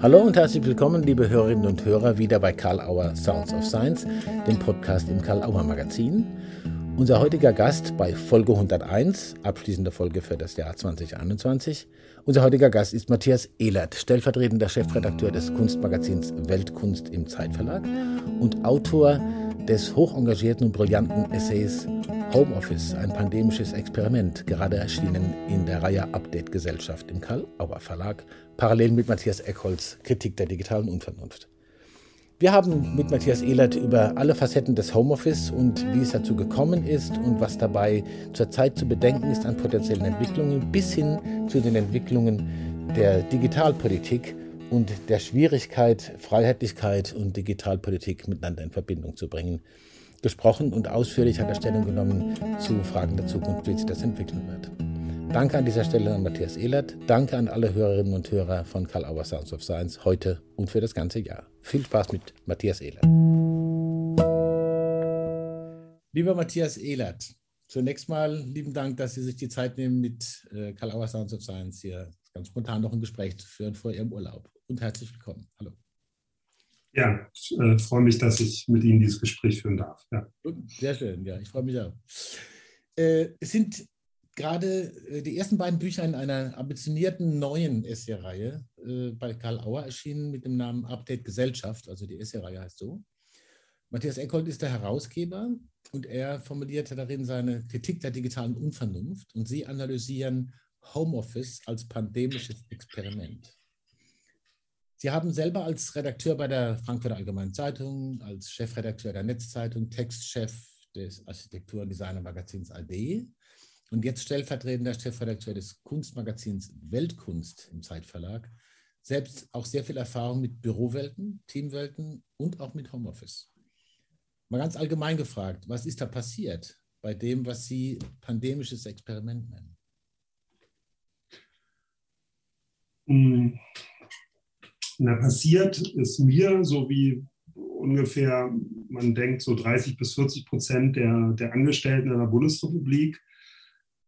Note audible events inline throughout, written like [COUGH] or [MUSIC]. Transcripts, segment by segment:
Hallo und herzlich willkommen, liebe Hörerinnen und Hörer, wieder bei Karl Auer Sounds of Science, dem Podcast im Karl Auer Magazin. Unser heutiger Gast bei Folge 101, abschließende Folge für das Jahr 2021. Unser heutiger Gast ist Matthias Ehlert, stellvertretender Chefredakteur des Kunstmagazins Weltkunst im Zeitverlag und Autor des hochengagierten und brillanten Essays Homeoffice, ein pandemisches Experiment, gerade erschienen in der Reihe Update Gesellschaft im Karl Auer Verlag, parallel mit Matthias Eckholz, Kritik der digitalen Unvernunft. Wir haben mit Matthias Ehlert über alle Facetten des Homeoffice und wie es dazu gekommen ist und was dabei zurzeit zu bedenken ist an potenziellen Entwicklungen bis hin zu den Entwicklungen der Digitalpolitik und der Schwierigkeit, Freiheitlichkeit und Digitalpolitik miteinander in Verbindung zu bringen gesprochen und ausführlich hat er Stellung genommen zu Fragen der Zukunft, wie sich das entwickeln wird. Danke an dieser Stelle an Matthias Ehlert. Danke an alle Hörerinnen und Hörer von Karl Auer Sounds of Science heute und für das ganze Jahr. Viel Spaß mit Matthias Ehlert. Lieber Matthias Ehlert, zunächst mal lieben Dank, dass Sie sich die Zeit nehmen, mit äh, Karl Auer Sounds of Science hier ganz spontan noch ein Gespräch zu führen vor Ihrem Urlaub. Und herzlich willkommen. Hallo. Ja, ich äh, freue mich, dass ich mit Ihnen dieses Gespräch führen darf. Ja. Sehr schön, ja, ich freue mich auch. Äh, es sind gerade äh, die ersten beiden Bücher in einer ambitionierten neuen Essay-Reihe äh, bei Karl Auer erschienen mit dem Namen Update Gesellschaft, also die Essay-Reihe heißt so. Matthias Eckhold ist der Herausgeber und er formulierte darin seine Kritik der digitalen Unvernunft und Sie analysieren Homeoffice als pandemisches Experiment. Sie haben selber als Redakteur bei der Frankfurter Allgemeinen Zeitung, als Chefredakteur der Netzzeitung, Textchef des Architektur- und Designermagazins AD und jetzt stellvertretender Chefredakteur des Kunstmagazins Weltkunst im Zeitverlag, selbst auch sehr viel Erfahrung mit Bürowelten, Teamwelten und auch mit Homeoffice. Mal ganz allgemein gefragt, was ist da passiert bei dem, was Sie pandemisches Experiment nennen? Hm. Na, passiert ist mir, so wie ungefähr, man denkt, so 30 bis 40 Prozent der, der Angestellten in der Bundesrepublik,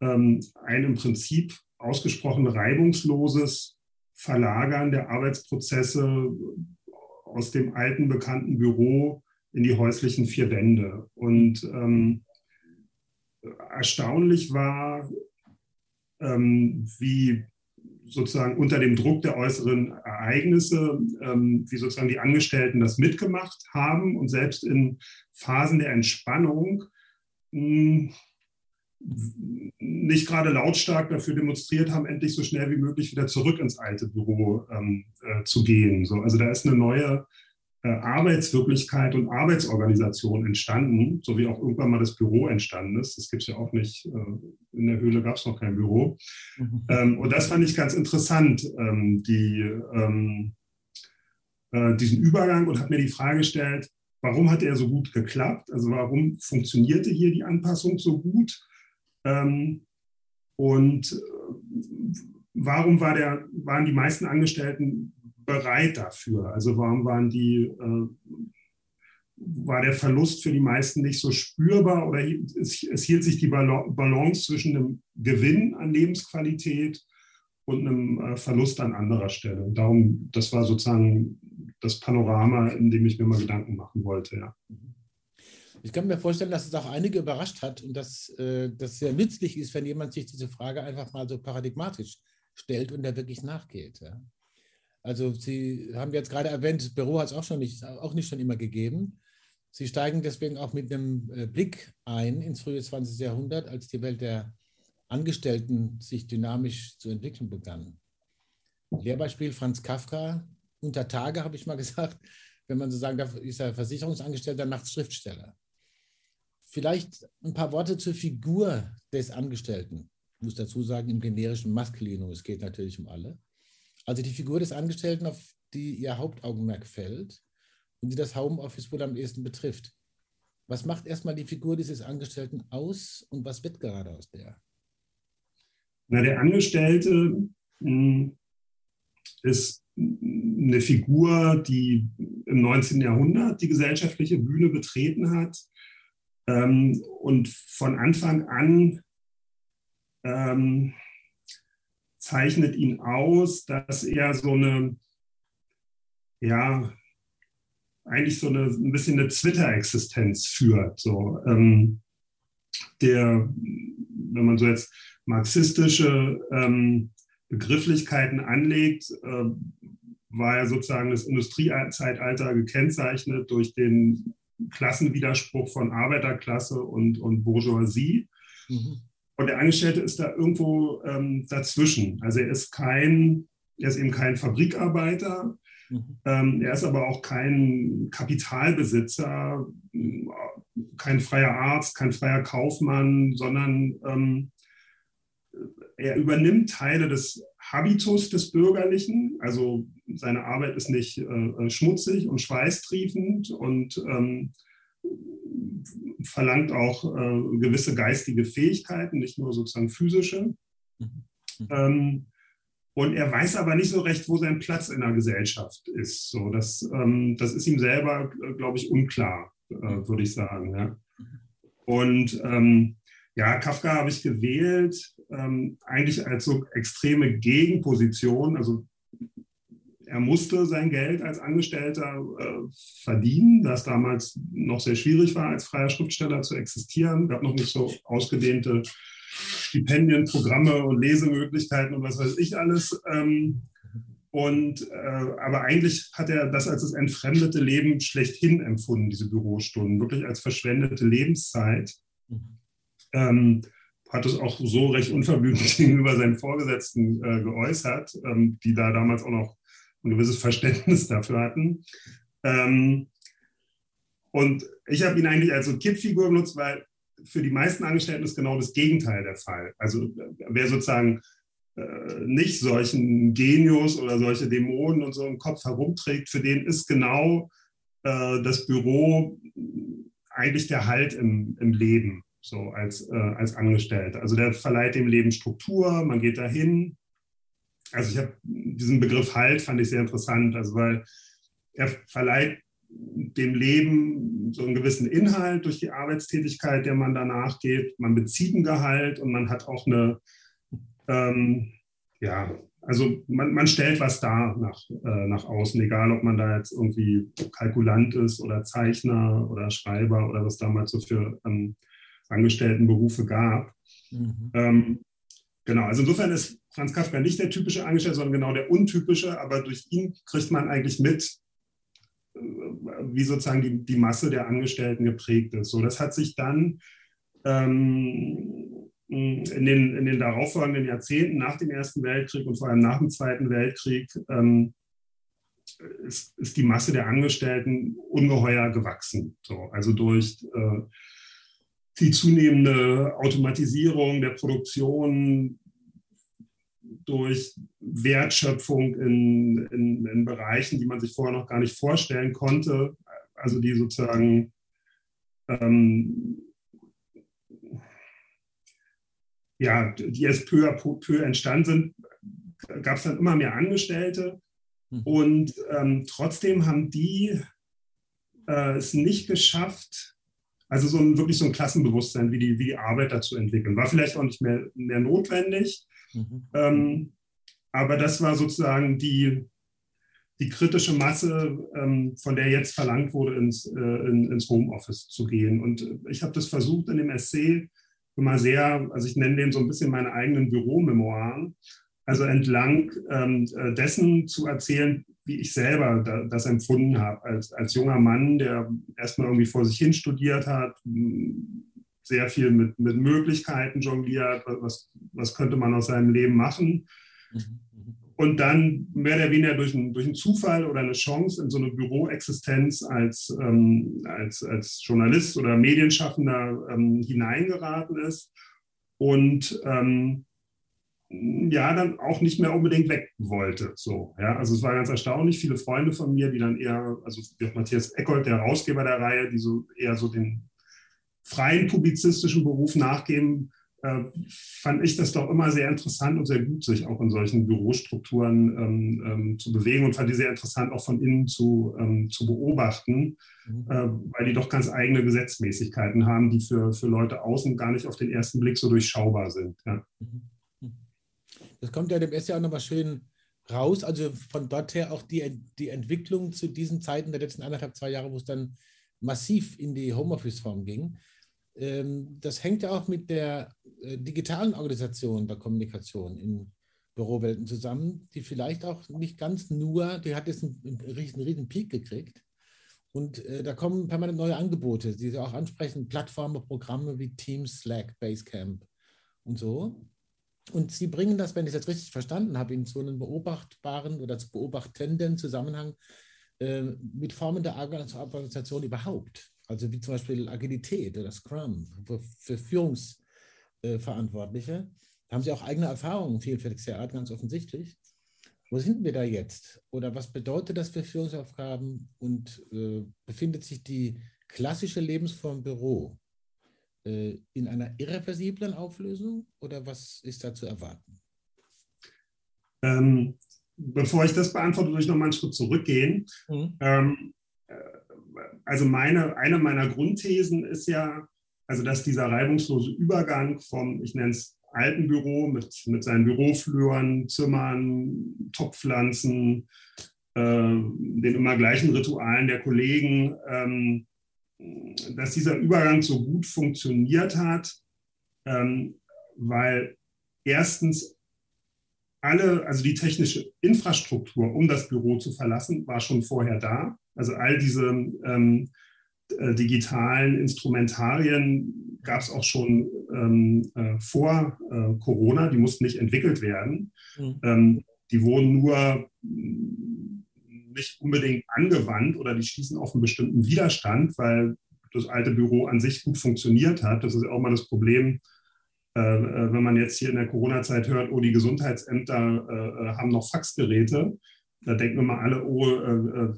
ähm, ein im Prinzip ausgesprochen reibungsloses Verlagern der Arbeitsprozesse aus dem alten bekannten Büro in die häuslichen vier Wände. Und ähm, erstaunlich war, ähm, wie sozusagen unter dem Druck der äußeren Ereignisse, ähm, wie sozusagen die Angestellten das mitgemacht haben und selbst in Phasen der Entspannung hm, nicht gerade lautstark dafür demonstriert haben, endlich so schnell wie möglich wieder zurück ins alte Büro ähm, äh, zu gehen. So, also da ist eine neue Arbeitswirklichkeit und Arbeitsorganisation entstanden, so wie auch irgendwann mal das Büro entstanden ist. Das gibt es ja auch nicht. Äh, in der Höhle gab es noch kein Büro. Mhm. Ähm, und das fand ich ganz interessant, ähm, die, ähm, äh, diesen Übergang und habe mir die Frage gestellt, warum hat er so gut geklappt? Also warum funktionierte hier die Anpassung so gut? und warum war der, waren die meisten Angestellten bereit dafür? Also warum waren die, äh, war der Verlust für die meisten nicht so spürbar oder es, es hielt sich die Balance zwischen einem Gewinn an Lebensqualität und einem äh, Verlust an anderer Stelle. Und darum, das war sozusagen das Panorama, in dem ich mir mal Gedanken machen wollte. Ja. Ich kann mir vorstellen, dass es auch einige überrascht hat und dass äh, das sehr nützlich ist, wenn jemand sich diese Frage einfach mal so paradigmatisch stellt und da wirklich nachgeht. Ja. Also Sie haben jetzt gerade erwähnt, das Büro hat es auch, schon nicht, auch nicht schon immer gegeben. Sie steigen deswegen auch mit einem äh, Blick ein ins frühe 20. Jahrhundert, als die Welt der Angestellten sich dynamisch zu entwickeln begann. Lehrbeispiel Franz Kafka, unter Tage habe ich mal [LAUGHS] gesagt, wenn man so sagen darf, ist er Versicherungsangestellter, nachts Schriftsteller. Vielleicht ein paar Worte zur Figur des Angestellten. Ich muss dazu sagen, im generischen Maskulinum, es geht natürlich um alle. Also die Figur des Angestellten, auf die ihr Hauptaugenmerk fällt und die das Homeoffice wohl am ehesten betrifft. Was macht erstmal die Figur dieses Angestellten aus und was wird gerade aus der? Na, der Angestellte mh, hm, ist eine Figur, die im 19. Jahrhundert die gesellschaftliche Bühne betreten hat ähm, und von Anfang an ähm, zeichnet ihn aus, dass er so eine ja, eigentlich so eine, ein bisschen eine Twitter-Existenz führt. So, ähm, der, wenn man so jetzt marxistische ähm, Begrifflichkeiten anlegt, äh, war ja sozusagen das Industriezeitalter gekennzeichnet durch den Klassenwiderspruch von Arbeiterklasse und, und Bourgeoisie. Mhm. Und der Angestellte ist da irgendwo ähm, dazwischen. Also er ist kein, er ist eben kein Fabrikarbeiter, mhm. ähm, er ist aber auch kein Kapitalbesitzer, kein freier Arzt, kein freier Kaufmann, sondern ähm, er übernimmt Teile des Habitus des Bürgerlichen. Also seine Arbeit ist nicht äh, schmutzig und schweißtriefend und ähm, verlangt auch äh, gewisse geistige Fähigkeiten, nicht nur sozusagen physische. Mhm. Ähm, und er weiß aber nicht so recht, wo sein Platz in der Gesellschaft ist. So, das, ähm, das ist ihm selber, glaube ich, unklar, äh, würde ich sagen. Ja. Und ähm, ja, Kafka habe ich gewählt, ähm, eigentlich als so extreme Gegenposition. Also er musste sein Geld als Angestellter äh, verdienen, das damals noch sehr schwierig war, als freier Schriftsteller zu existieren. Es gab noch nicht so ausgedehnte Stipendien, Programme und Lesemöglichkeiten und was weiß ich alles. Ähm, und, äh, aber eigentlich hat er das als das entfremdete Leben schlechthin empfunden, diese Bürostunden, wirklich als verschwendete Lebenszeit. Ähm, hat es auch so recht unverblümt [LAUGHS] gegenüber seinen Vorgesetzten äh, geäußert, ähm, die da damals auch noch ein gewisses Verständnis dafür hatten. Ähm, und ich habe ihn eigentlich als so Kippfigur benutzt, weil für die meisten Angestellten ist genau das Gegenteil der Fall. Also wer sozusagen äh, nicht solchen Genius oder solche Dämonen und so im Kopf herumträgt, für den ist genau äh, das Büro eigentlich der Halt im, im Leben so als, äh, als Angestellter. Also der verleiht dem Leben Struktur, man geht dahin. Also ich habe diesen Begriff Halt fand ich sehr interessant, also weil er verleiht dem Leben so einen gewissen Inhalt durch die Arbeitstätigkeit, der man danach geht. Man bezieht ein Gehalt und man hat auch eine, ähm, ja, also man, man, stellt was dar nach, äh, nach außen, egal ob man da jetzt irgendwie Kalkulant ist oder Zeichner oder Schreiber oder was damals so für ähm, Angestelltenberufe gab. Mhm. Ähm, genau, also insofern ist Franz Kafka nicht der typische Angestellte, sondern genau der untypische, aber durch ihn kriegt man eigentlich mit, äh, wie sozusagen die, die Masse der Angestellten geprägt ist. So, das hat sich dann ähm, in, den, in den darauffolgenden Jahrzehnten nach dem Ersten Weltkrieg und vor allem nach dem Zweiten Weltkrieg ähm, ist, ist, die Masse der Angestellten ungeheuer gewachsen. So, also durch äh, die zunehmende Automatisierung der Produktion durch Wertschöpfung in, in, in, Bereichen, die man sich vorher noch gar nicht vorstellen konnte, also die sozusagen ähm, ja, die erst peu à peu entstanden sind, gab es dann immer mehr Angestellte. Mhm. Und ähm, trotzdem haben die äh, es nicht geschafft, also so ein, wirklich so ein Klassenbewusstsein, wie die, wie die Arbeiter zu entwickeln. War vielleicht auch nicht mehr, mehr notwendig, mhm. ähm, aber das war sozusagen die, die kritische Masse, ähm, von der jetzt verlangt wurde, ins, äh, in, ins Homeoffice zu gehen. Und ich habe das versucht in dem Essay immer sehr, also ich nenne den so ein bisschen meine eigenen Büromemoiren, also entlang ähm, dessen zu erzählen, wie ich selber da, das empfunden habe, als, als junger Mann, der erstmal irgendwie vor sich hin studiert hat, sehr viel mit, mit Möglichkeiten jongliert, was, was könnte man aus seinem Leben machen. Mhm. Und dann mehr oder weniger durch, ein, durch einen Zufall oder eine Chance in so eine Büroexistenz als, ähm, als, als Journalist oder Medienschaffender ähm, hineingeraten ist. Und ähm, ja, dann auch nicht mehr unbedingt weg wollte. So, ja. Also es war ganz erstaunlich, viele Freunde von mir, die dann eher, also Matthias Eckold, der Herausgeber der Reihe, die so eher so den freien publizistischen Beruf nachgeben, äh, fand ich das doch immer sehr interessant und sehr gut, sich auch in solchen Bürostrukturen ähm, ähm, zu bewegen und fand die sehr interessant auch von innen zu, ähm, zu beobachten, mhm. äh, weil die doch ganz eigene Gesetzmäßigkeiten haben, die für, für Leute außen gar nicht auf den ersten Blick so durchschaubar sind. Ja. Mhm. Das kommt ja dem Essay auch nochmal schön raus, also von dort her auch die, die Entwicklung zu diesen Zeiten der letzten anderthalb, zwei Jahre, wo es dann massiv in die Homeoffice-Form ging. Ähm, das hängt ja auch mit der äh, digitalen Organisation der Kommunikation in Bürowelten zusammen, die vielleicht auch nicht ganz nur, die hat jetzt einen, einen riesen, Peak gekriegt. Und äh, da kommen permanent neue Angebote, die Sie auch ansprechen, Plattformen, Programme wie Teams, Slack, Basecamp und so. Und Sie bringen das, wenn ich das richtig verstanden habe, in so einen beobachtbaren oder zu beobachtenden Zusammenhang äh, mit Formen der Organisation überhaupt. Also wie zum Beispiel Agilität oder Scrum für, für Führungsverantwortliche. Da haben Sie auch eigene Erfahrungen vielfältigster Art, ganz offensichtlich. Wo sind wir da jetzt? Oder was bedeutet das für Führungsaufgaben? Und äh, befindet sich die klassische Lebensform Büro äh, in einer irreversiblen Auflösung oder was ist da zu erwarten? Ähm, bevor ich das beantworte, würde ich noch mal einen Schritt zurückgehen. Mhm. Ähm, äh, also meine, eine meiner Grundthesen ist ja, also dass dieser reibungslose Übergang vom, ich nenne es alten Büro mit, mit seinen Büroflüren, Zimmern, Topfpflanzen, äh, den immer gleichen Ritualen der Kollegen, ähm, dass dieser Übergang so gut funktioniert hat, ähm, weil erstens alle, also die technische Infrastruktur, um das Büro zu verlassen, war schon vorher da. Also all diese ähm, äh, digitalen Instrumentarien gab es auch schon ähm, äh, vor äh, Corona, die mussten nicht entwickelt werden. Mhm. Ähm, die wurden nur nicht unbedingt angewandt oder die schießen auf einen bestimmten Widerstand, weil das alte Büro an sich gut funktioniert hat. Das ist auch mal das Problem, äh, äh wenn man jetzt hier in der Corona-Zeit hört, oh, die Gesundheitsämter äh, äh haben noch Faxgeräte. Da denken wir mal alle, oh,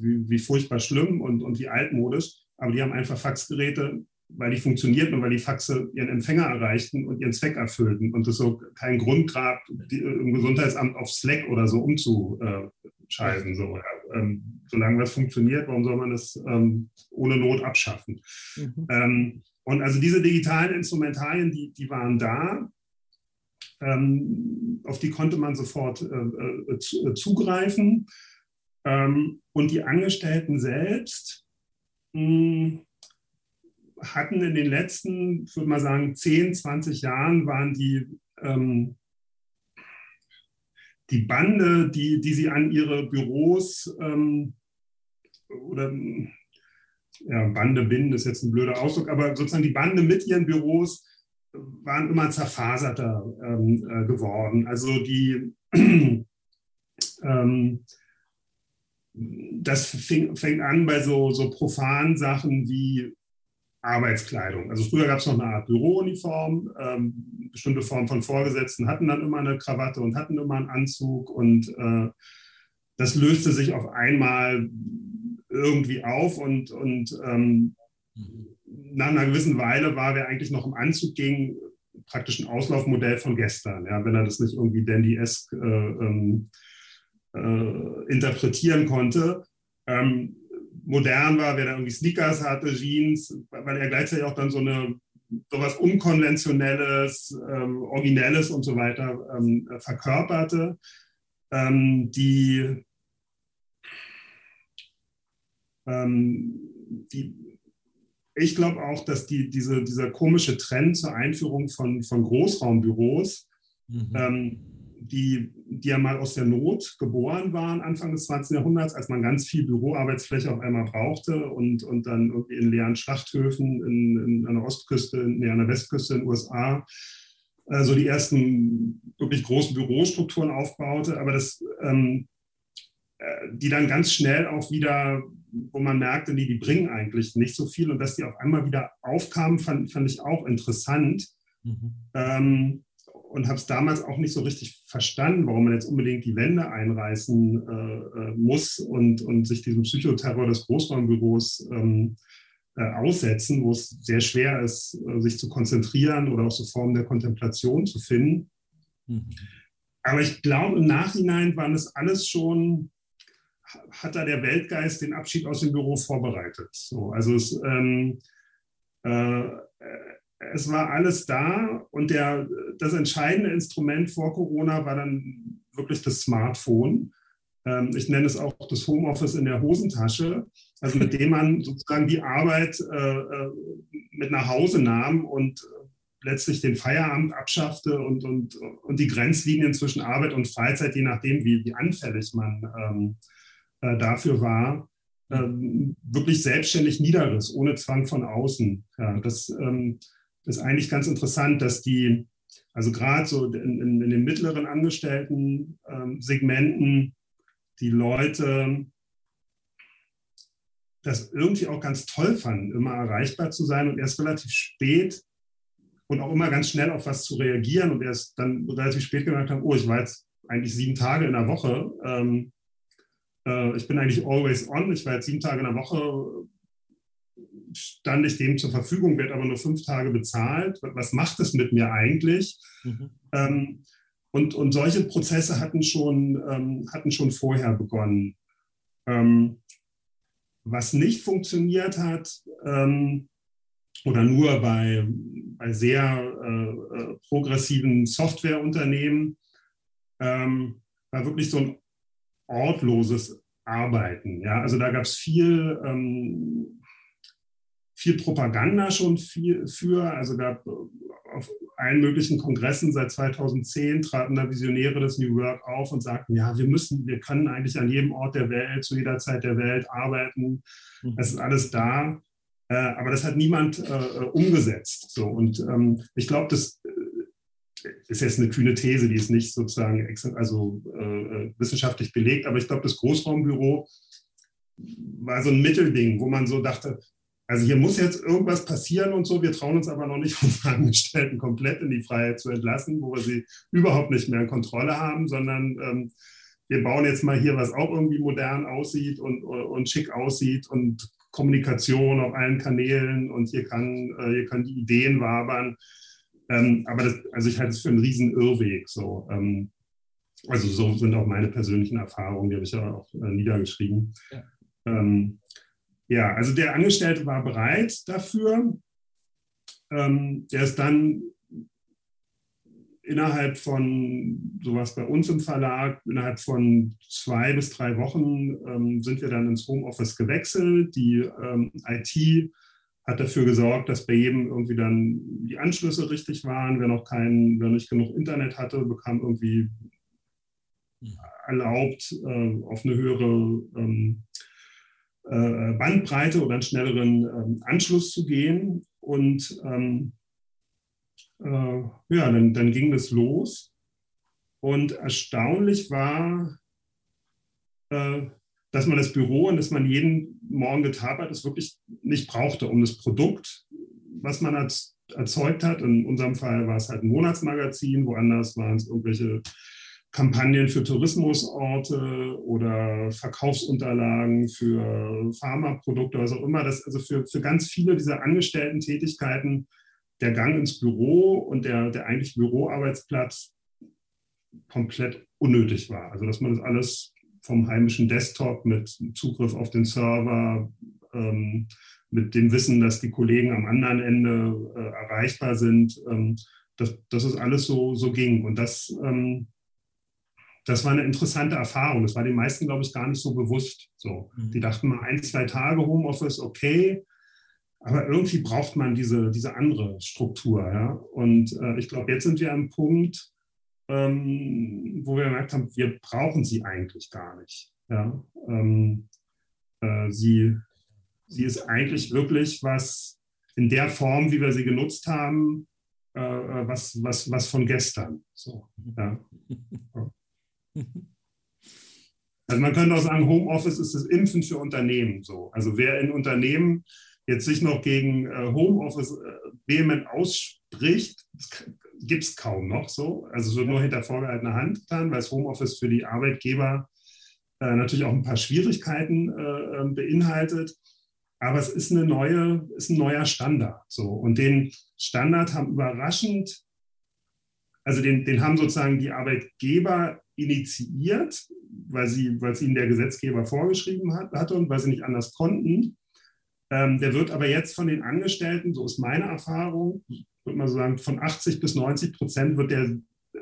wie, wie, furchtbar schlimm und, und wie altmodisch. Aber die haben einfach Faxgeräte, weil die funktionierten und weil die Faxe ihren Empfänger erreichten und ihren Zweck erfüllten und es so keinen Grund gab, die, im Gesundheitsamt auf Slack oder so umzuschalten. So, ja. ähm, solange das funktioniert, warum soll man das ähm, ohne Not abschaffen? Mhm. Ähm, und also diese digitalen Instrumentarien, die, die waren da. Ähm, auf die konnte man sofort äh, äh, zu, äh, zugreifen. Ähm, und die Angestellten selbst, mh, hm, hatten in den letzten, ich würde mal sagen, 10, 20 Jahren waren die, ähm, die Bande, die, die sie an ihre Büros ähm, oder ja, Bande binden ist jetzt ein blöder Ausdruck, aber sozusagen die Bande mit ihren Büros waren immer zerfaserter ähm, äh, geworden. Also die [CLEARS THROAT] ähm, das fing, fängt an bei so, so profanen Sachen wie Arbeitskleidung. Also früher gab es noch eine Art Bürouniform. Ähm, bestimmte Formen von Vorgesetzten hatten dann immer eine Krawatte und hatten immer einen Anzug. Und äh, das löste sich auf einmal irgendwie auf. Und, und ähm, nach einer gewissen Weile war, wer eigentlich noch im Anzug ging, praktisch ein Auslaufmodell von gestern. Ja, wenn er das nicht irgendwie dandy-esque äh, ähm, äh, interpretieren konnte. Ähm, modern war, wer da irgendwie Sneakers hatte, Jeans, weil er gleichzeitig auch dann so eine sowas Unkonventionelles, ähm, Originelles und so weiter ähm, verkörperte, ähm, die, ähm, die ich glaube auch, dass die, diese, dieser komische Trend zur Einführung von, von Großraumbüros mhm. Die, die ja mal aus der Not geboren waren, Anfang des 20. Jahrhunderts, als man ganz viel Büroarbeitsfläche auf einmal brauchte und, und dann irgendwie in leeren Schlachthöfen in, in, an der Ostküste, nee, an der Westküste in den USA äh, so die ersten wirklich großen Bürostrukturen aufbaute, aber das, ähm, äh, die dann ganz schnell auch wieder, wo man merkte, nee, die bringen eigentlich nicht so viel und dass die auf einmal wieder aufkamen, fand, fand ich auch interessant. Mhm. Ähm, und habe es damals auch nicht so richtig verstanden, warum man jetzt unbedingt die Wände einreißen äh, äh, muss und, und sich diesem Psychoterror des Großraumbüros ähm, äh, aussetzen, wo es sehr schwer ist, äh, sich zu konzentrieren oder auch so Formen der Kontemplation zu finden. Mhm. Aber ich glaube, im Nachhinein waren das alles schon, hat da der Weltgeist den Abschied aus dem Büro vorbereitet. So, also es, ähm, äh, es war alles da und der, das entscheidende Instrument vor Corona war dann wirklich das Smartphone. ähm, ich nenne es auch das Homeoffice in der Hosentasche, also mit dem man [LAUGHS] sozusagen die Arbeit äh, äh mit nach Hause nahm und letztlich den Feierabend abschaffte und, und, und die Grenzlinien zwischen Arbeit und Freizeit, je nachdem, wie, wie anfällig man ähm, äh, dafür war, ähm, wirklich selbstständig niederriss, ohne Zwang von außen. Ja, das ähm, ist eigentlich ganz interessant, dass die, also gerade so in, in, in, den mittleren angestellten ähm, die Leute das irgendwie auch ganz toll fanden, immer erreichbar zu sein und erst relativ spät und auch immer ganz schnell auf was zu reagieren und erst dann relativ spät gemerkt haben, oh, ich war jetzt eigentlich sieben Tage in der Woche. Ähm, äh, ich bin eigentlich always on. Ich war jetzt sieben Tage in der Woche, stand ich dem zur Verfügung, werde aber nur fünf Tage bezahlt. Was macht es mit mir eigentlich? Mhm. Ähm, und, und solche Prozesse hatten schon, ähm, hatten schon vorher begonnen. Ähm, was nicht funktioniert hat, ähm, oder nur bei, bei sehr äh, äh, progressiven Softwareunternehmen, ähm, war wirklich so ein ortloses Arbeiten. Ja? Also da gab es viel, ähm, viel Propaganda schon viel für. Also gab auf allen möglichen Kongressen seit 2010 traten da Visionäre des New Work auf und sagten, ja, wir müssen, wir können eigentlich an jedem Ort der Welt, zu jeder Zeit der Welt arbeiten. Mhm. Es ist alles da. Äh, aber das hat niemand äh, umgesetzt. So. Und ähm, ich glaube, das äh, ist jetzt eine kühne These, die ist nicht sozusagen also, äh, wissenschaftlich belegt, aber ich glaube, das Großraumbüro war so ein Mittelding, wo man so dachte, also hier muss jetzt irgendwas passieren und so, wir trauen uns aber noch nicht, [LAUGHS] unsere Angestellten komplett in die Freiheit zu entlassen, wo wir sie überhaupt nicht mehr in Kontrolle haben, sondern ähm, wir bauen jetzt mal hier, was auch irgendwie modern aussieht und, und schick aussieht und Kommunikation auf allen Kanälen und hier, kann, äh, hier können die Ideen wabern. Ähm, aber das, also ich halte es für einen riesen Irrweg. So. Ähm, also so sind auch meine persönlichen Erfahrungen, die habe ich ja auch äh, niedergeschrieben. Ja. Ähm, ja, also der Angestellte war bereit dafür. Ähm, er ist dann innerhalb von sowas bei uns im Verlag, innerhalb von zwei bis drei Wochen ähm, sind wir dann ins Homeoffice gewechselt. Die ähm, IT hat dafür gesorgt, dass bei jedem irgendwie dann die Anschlüsse richtig waren. Wer noch kein, wer nicht genug Internet hatte, bekam irgendwie erlaubt, äh, auf eine höhere ähm, äh, Bandbreite oder einen schnelleren ähm, Anschluss zu gehen. Und ähm, äh, ja, dann, dann ging es los. Und erstaunlich war, äh, dass man das Büro und dass man jeden Morgen getapert es wirklich nicht brauchte, um das Produkt, was man erzeugt hat. In unserem Fall war es halt ein Monatsmagazin, woanders waren es irgendwelche Kampagnen für Tourismusorte oder Verkaufsunterlagen für Pharmaprodukte, was auch immer. Das, also für, für ganz viele dieser Angestellten-Tätigkeiten der Gang ins Büro und der, der eigentliche Büroarbeitsplatz komplett unnötig war. Also dass man das alles vom heimischen Desktop mit Zugriff auf den Server, ähm, mit dem Wissen, dass die Kollegen am anderen Ende äh, erreichbar sind, ähm, dass, dass es alles so, so ging. Und das, ähm, das war eine interessante Erfahrung. Das war den meisten, glaube ich, gar nicht so bewusst. So. Mhm. Die dachten mal ein, zwei Tage Homeoffice, okay, aber irgendwie braucht man diese, diese andere Struktur. Ja? Und äh, ich glaube, jetzt sind wir am Punkt, ähm, wo wir gemerkt haben, wir brauchen sie eigentlich gar nicht. Ja? Ähm, äh, sie, sie ist eigentlich wirklich was in der Form, wie wir sie genutzt haben, äh, äh was, was, was von gestern. So, ja. [LAUGHS] Also man könnte auch sagen, Homeoffice ist das Impfen für Unternehmen. So. Also wer in Unternehmen jetzt sich noch gegen äh, Homeoffice äh, vehement ausspricht, gibt es kaum noch so. Also es wird nur hinter vorgehaltener Hand getan, weil das Homeoffice für die Arbeitgeber äh, natürlich auch ein paar Schwierigkeiten äh, ähm, beinhaltet. Aber es ist, eine neue, ist ein neuer Standard. So. Und den Standard haben überraschend, also den, den haben sozusagen die Arbeitgeber initiiert, weil, sie, weil es ihnen der Gesetzgeber vorgeschrieben hat, hatte und weil sie nicht anders konnten. Ähm, der wird aber jetzt von den Angestellten, so ist meine Erfahrung, würde man so sagen, von 80 bis 90 Prozent wird der,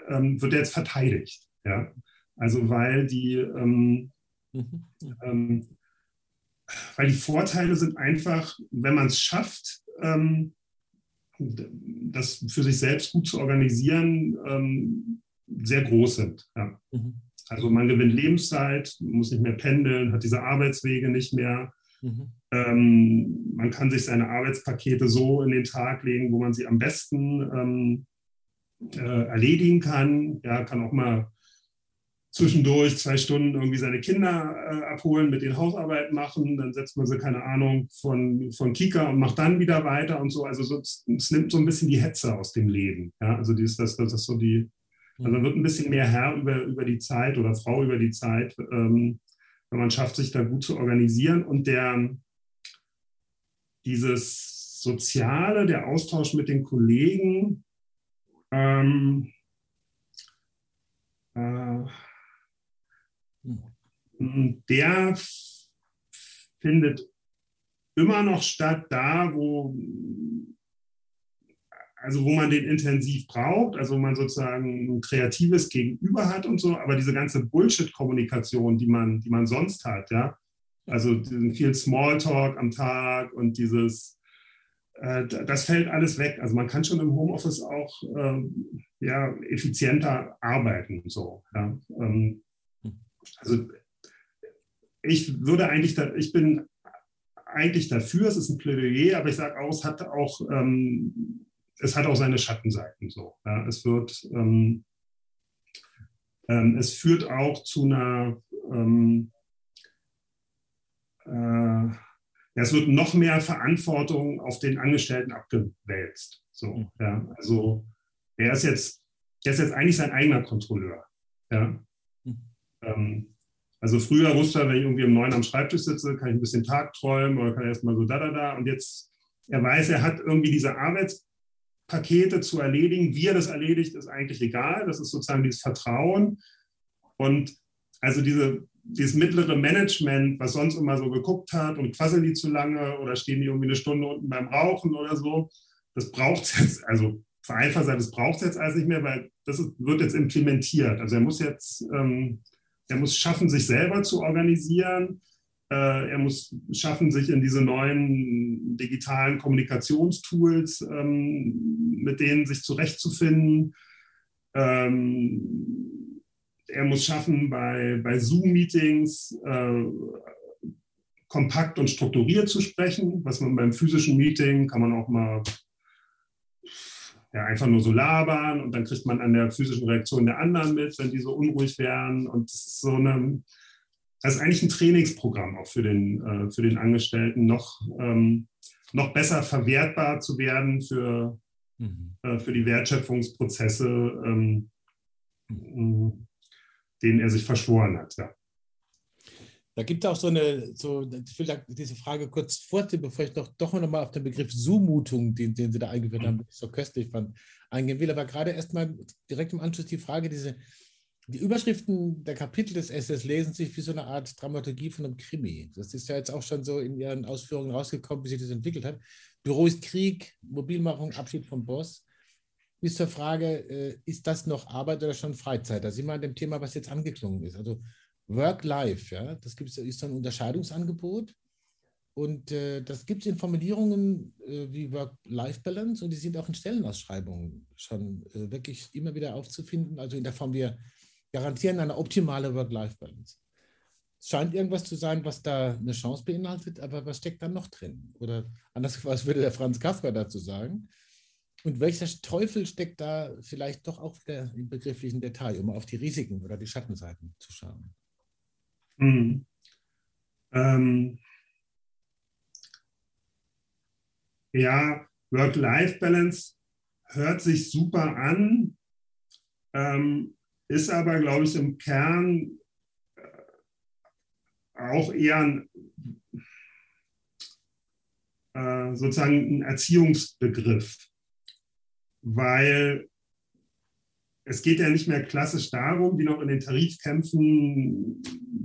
ähm, wird der jetzt verteidigt. Ja? Also weil die, ähm, mhm. ähm, weil die Vorteile sind einfach, wenn man es schafft, ähm, das für sich selbst gut zu organisieren, ähm, sehr groß sind. Ja. Mhm. Also man gewinnt Lebenszeit, muss nicht mehr pendeln, hat diese Arbeitswege nicht mehr. Mhm. Ähm, man kann sich seine Arbeitspakete so in den Tag legen, wo man sie am besten ähm, äh, erledigen kann. Ja, kann auch mal zwischendurch zwei Stunden irgendwie seine Kinder äh, abholen, mit den Hausarbeiten machen, dann setzt man sie, keine Ahnung, von, von Kika und macht dann wieder weiter und so. Also so, es nimmt so ein bisschen die Hetze aus dem Leben. Ja? Also dies, das, das ist so die, also man wird ein bisschen mehr Herr über, über die Zeit oder Frau über die Zeit, ähm, wenn man schafft, sich da gut zu organisieren. Und der, dieses Soziale, der Austausch mit den Kollegen, ähm, äh, der findet immer noch statt da, wo, also wo man den intensiv braucht, also wo man sozusagen ein kreatives Gegenüber hat und so, aber diese ganze Bullshit-Kommunikation, die man, die man sonst hat, ja, also viel Smalltalk am Tag und dieses, äh, das fällt alles weg. Also man kann schon im Homeoffice auch äh, ja, effizienter arbeiten. So, ja. Ähm, also ich würde eigentlich, da, ich bin eigentlich dafür, es ist ein Plädoyer, aber ich sage auch, es hat auch, ähm, es hat auch seine Schattenseiten. So, ja. Es wird, ähm, ähm, es führt auch zu einer, ähm, äh, ja, es wird noch mehr Verantwortung auf den Angestellten abgewälzt. So, mhm. ja. Also er ist jetzt, er ist jetzt eigentlich sein eigener Kontrolleur. Ja. Ähm, also früher wusste er, wenn ich irgendwie um neun am Schreibtisch sitze, kann ich ein bisschen Tag träumen oder kann erstmal so da, da, da. Und jetzt, er weiß, er hat irgendwie diese Arbeitspakete zu erledigen. Wie er das erledigt, ist eigentlich egal. Das ist sozusagen dieses Vertrauen. Und also diese, dieses mittlere Management, was sonst immer so geguckt hat und quasseln die zu lange oder stehen die irgendwie eine Stunde unten beim Rauchen oder so, das braucht es jetzt, also vereinfacht gesagt, das braucht es jetzt alles nicht mehr, weil das ist, wird jetzt implementiert. Also er muss jetzt ähm, er muss schaffen, sich selber zu organisieren. Äh, er muss schaffen, sich in diese neuen digitalen Kommunikationstools, ähm, mit denen sich zurechtzufinden. Ähm, er muss schaffen, bei, bei Zoom-Meetings äh, kompakt und strukturiert zu sprechen, was man beim physischen Meeting kann man auch mal ja, einfach nur so labern und dann kriegt man an der physischen Reaktion der anderen mit, wenn die so unruhig werden. Und das ist so eine, das ist eigentlich ein Trainingsprogramm auch für den, äh, für den Angestellten, noch, ähm, noch besser verwertbar zu werden für, mhm. äh, für die Wertschöpfungsprozesse, ähm, denen er sich verschworen hat. Ja. Da gibt es auch so eine, so, ich will da diese Frage kurz vorziehen, bevor ich doch, doch noch mal auf den Begriff Zumutung, den, den Sie da eingeführt haben, den ich so köstlich fand, eingehen will. Aber gerade erstmal direkt im Anschluss die Frage, diese, die Überschriften der Kapitel des SS lesen sich wie so eine Art Dramaturgie von einem Krimi. Das ist ja jetzt auch schon so in Ihren Ausführungen rausgekommen, wie sich das entwickelt hat. Büro ist Krieg, Mobilmachung, Abschied vom Boss. Bis zur Frage, äh, ist das noch Arbeit oder schon Freizeit? Da sind wir an dem Thema, was jetzt angeklungen ist. Also Work-Life, ja, das gibt's, ist so ein Unterscheidungsangebot. Und äh, das gibt es in Formulierungen äh, wie Work-Life-Balance und die sind auch in Stellenausschreibungen schon äh, wirklich immer wieder aufzufinden. Also in der Form, wir garantieren eine optimale Work-Life-Balance. Es scheint irgendwas zu sein, was da eine Chance beinhaltet, aber was steckt da noch drin? Oder anders, was würde der Franz Kafka dazu sagen? Und welcher Teufel steckt da vielleicht doch auch wieder im begrifflichen Detail, um auf die Risiken oder die Schattenseiten zu schauen? Mhm. Ähm, ja, Work-Life-Balance hört sich super an, ähm, ist aber, glaube ich, im Kern äh, auch eher ein, äh, sozusagen ein Erziehungsbegriff, weil es geht ja nicht mehr klassisch darum, wie noch in den Tarifkämpfen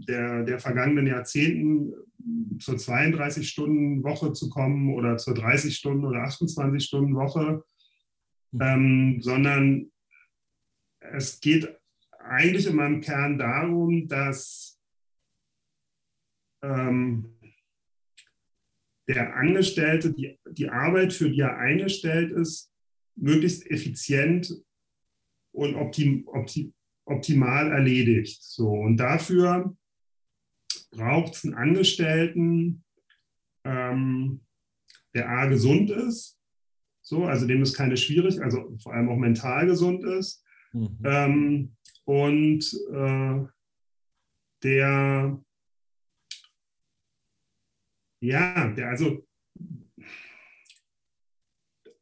der, der vergangenen Jahrzehnten zur 32-Stunden-Woche zu kommen oder zur 30-Stunden- oder 28-Stunden-Woche, mhm. ähm, sondern es geht eigentlich in meinem Kern darum, dass ähm, der Angestellte die, die Arbeit, für die er eingestellt ist, möglichst effizient und optim, optim, optimal erledigt. So, und dafür braucht es einen Angestellten, ähm, der A gesund ist, so, also dem es keine schwierig, also vor allem auch mental gesund ist. Mhm. Ähm, und äh, der ja, der also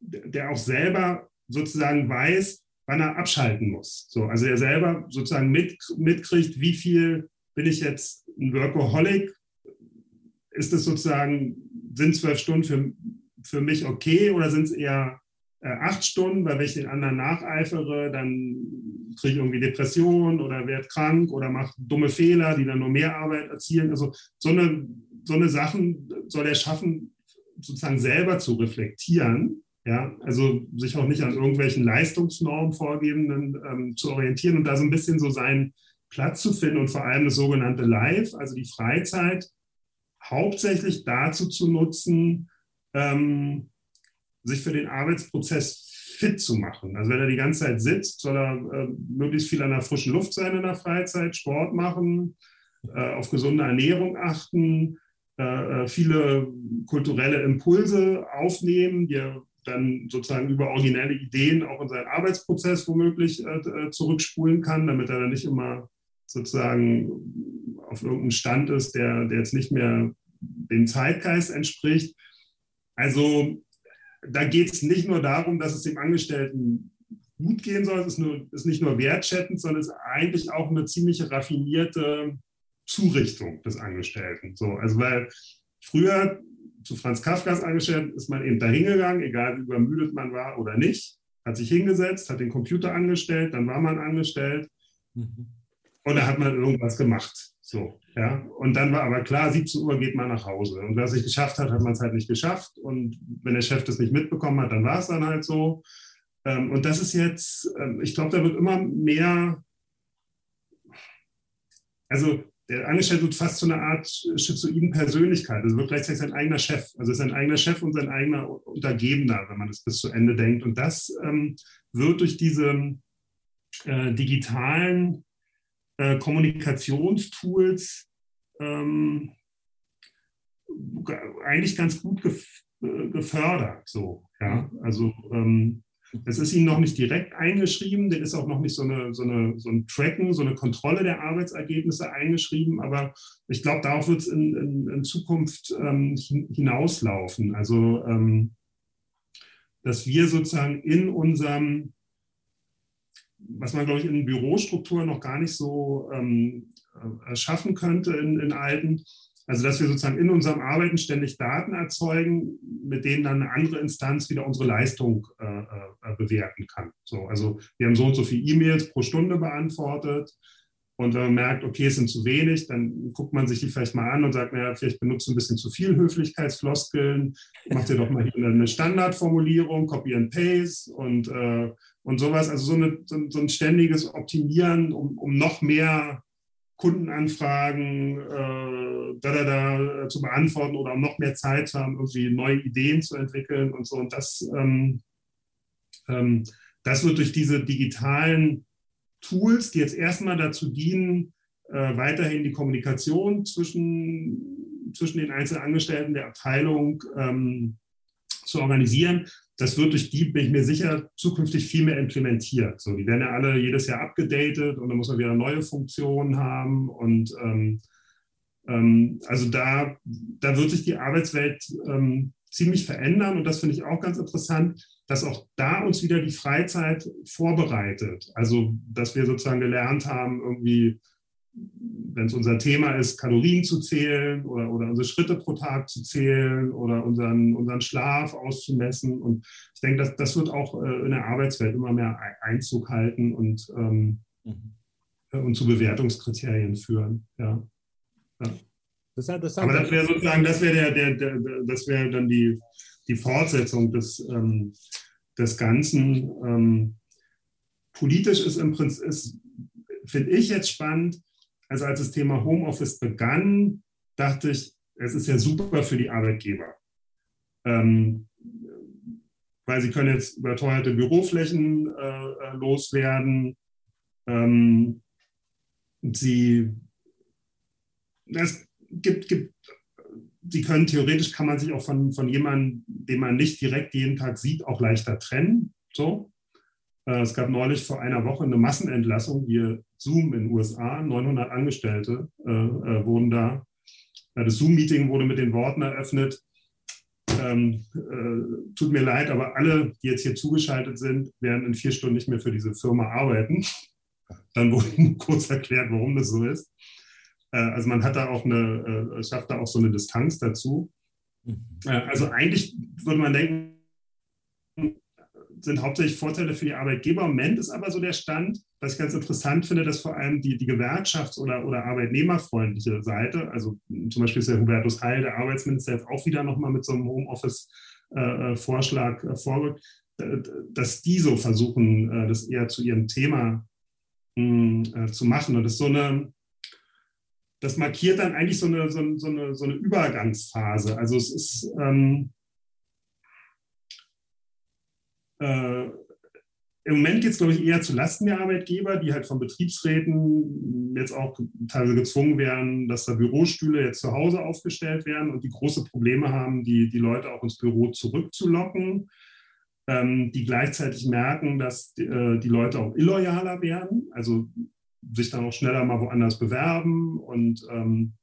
der auch selber sozusagen weiß, wann er abschalten muss. So, also er selber sozusagen mit, mitkriegt, wie viel bin ich jetzt ein Workaholic? Ist es sozusagen, sind zwölf Stunden für, für mich okay oder sind es eher äh, acht Stunden, weil wenn ich den anderen nacheifere, dann kriege ich irgendwie Depressionen oder werde krank oder mache dumme Fehler, die dann nur mehr Arbeit erzielen. Also so eine, so eine Sachen soll er schaffen, sozusagen selber zu reflektieren ja, also sich auch nicht an irgendwelchen Leistungsnormen vorgebenden ähm, zu orientieren und da so ein bisschen so seinen Platz zu finden und vor allem das sogenannte Live, also die Freizeit, hauptsächlich dazu zu nutzen, ähm, sich für den Arbeitsprozess fit zu machen. Also wenn er die ganze Zeit sitzt, soll er äh, möglichst viel an der frischen Luft sein in der Freizeit, Sport machen, äh, auf gesunde Ernährung achten, äh, äh viele kulturelle Impulse aufnehmen, die er dann sozusagen über originelle Ideen auch in seinen Arbeitsprozess womöglich äh, äh, zurückspulen kann, damit er dann nicht immer sozusagen auf irgendeinem Stand ist, der, der jetzt nicht mehr dem Zeitgeist entspricht. Also da geht es nicht nur darum, dass es dem Angestellten gut gehen soll, es ist, nur, ist nicht nur wertschätzend, sondern es ist eigentlich auch eine ziemlich raffinierte Zurichtung des Angestellten. So, also weil früher zu Franz Kafkas angestellt, ist man eben da hingegangen, egal wie übermüdet man war oder nicht, hat sich hingesetzt, hat den Computer angestellt, dann war man angestellt mhm. und da hat man irgendwas gemacht. So, ja. Und dann war aber klar, 17 Uhr geht man nach Hause. Und wer es nicht geschafft hat, hat man es halt nicht geschafft. Und wenn der Chef das nicht mitbekommen hat, dann war es dann halt so. Ähm, und das ist jetzt, ähm, ich glaube, da wird immer mehr, also der Angestellte wird fast zu einer Art schizoiden Persönlichkeit. Also wird gleichzeitig sein eigener Chef. Also sein eigener Chef und sein eigener Untergebener, wenn man das bis zu Ende denkt. Und das ähm, wird durch diese äh, digitalen äh, Kommunikationstools ähm, eigentlich ganz gut gef äh, gefördert. So, ja? Also ähm, das ist Ihnen noch nicht direkt eingeschrieben, der ist auch noch nicht so, eine, so, eine, so ein Tracken, so eine Kontrolle der Arbeitsergebnisse eingeschrieben, aber ich glaube, darauf wird es in, in, in, Zukunft ähm, hinauslaufen. Also, ähm, dass wir sozusagen in unserem, was man, glaube ich, in Bürostrukturen noch gar nicht so ähm, äh, schaffen könnte in, in alten, also, dass wir sozusagen in unserem Arbeiten ständig Daten erzeugen, mit denen dann eine andere Instanz wieder unsere Leistung äh, äh, bewerten kann. So, also, wir haben so und so viele E-Mails pro Stunde beantwortet. Und wenn man merkt, okay, es sind zu wenig, dann guckt man sich die vielleicht mal an und sagt, naja, vielleicht benutzt ein bisschen zu viel Höflichkeitsfloskeln, macht dir doch mal hier eine Standardformulierung, Copy and Paste und, äh, und sowas. Also so, eine, so, so ein ständiges Optimieren, um, um noch mehr Kundenanfragen äh, da, da, da, zu beantworten oder um noch mehr Zeit zu haben, irgendwie neue Ideen zu entwickeln und so. Und das, ähm, ähm, das wird durch diese digitalen Tools, die jetzt erstmal dazu dienen, äh, weiterhin die Kommunikation zwischen, zwischen den einzelnen Angestellten der Abteilung ähm, zu organisieren, das wird durch die, bin ich mir sicher, zukünftig viel mehr implementiert. So, die werden ja alle jedes Jahr abgedatet und dann muss man wieder neue Funktionen haben. Und ähm, ähm, also da, da wird sich die Arbeitswelt ähm, ziemlich verändern. Und das finde ich auch ganz interessant, dass auch da uns wieder die Freizeit vorbereitet. Also, dass wir sozusagen gelernt haben, irgendwie wenn es unser Thema ist, Kalorien zu zählen oder, oder unsere Schritte pro Tag zu zählen oder unseren, unseren Schlaf auszumessen. Und ich denke, das, das wird auch äh, in der Arbeitswelt immer mehr Einzug halten und, ähm, mhm. und zu Bewertungskriterien führen. Ja. ja. Das ist Aber das wäre sozusagen, das wäre der, der, der, das wäre dann die, die Fortsetzung des, ähm, des Ganzen. Ähm, politisch ist im Prinzip ist finde ich jetzt spannend. Also als das Thema Homeoffice begann, dachte ich, es ist ja super für die Arbeitgeber. Ähm, weil sie können jetzt überteuerte Büroflächen äh, äh loswerden. Ähm, sie, es gibt, gibt, sie können theoretisch, kann man sich auch von, von jemandem, den man nicht direkt jeden Tag sieht, auch leichter trennen. So. Äh, es gab neulich vor einer Woche eine Massenentlassung, hier Zoom in den USA, 900 Angestellte äh, äh, wurden da. Das Zoom-Meeting wurde mit den Worten eröffnet, ähm, äh, tut mir leid, aber alle, die jetzt hier zugeschaltet sind, werden in vier Stunden nicht mehr für diese Firma arbeiten. Dann wurde [LAUGHS] kurz erklärt, warum das so ist. Äh, also man hat da auch eine, äh, schafft da auch so eine Distanz dazu. Mhm. Äh, also eigentlich würde man denken, sind hauptsächlich Vorteile für die Arbeitgeber. Im Moment ist aber so der Stand, was ich ganz interessant finde, dass vor allem die, die gewerkschafts- oder, oder arbeitnehmerfreundliche Seite, also zum Beispiel ist der Hubertus Heil, der Arbeitsminister, jetzt auch wieder nochmal mit so einem Homeoffice-Vorschlag äh, äh, vorrückt, dass die so versuchen, äh, das eher zu ihrem Thema hm, äh, zu machen. Und das ist so eine, das markiert dann eigentlich so eine, so eine, so eine Übergangsphase. Also es ist, ähm, äh, Im Moment geht es, glaube ich, eher zu Lasten der Arbeitgeber, die halt von Betriebsräten jetzt auch teilweise gezwungen werden, dass da Bürostühle jetzt zu Hause aufgestellt werden und die große Probleme haben, die, die Leute auch ins Büro zurückzulocken, ähm, die gleichzeitig merken, dass die, äh, die Leute auch illoyaler werden, also sich dann auch schneller mal woanders bewerben. Und ähm,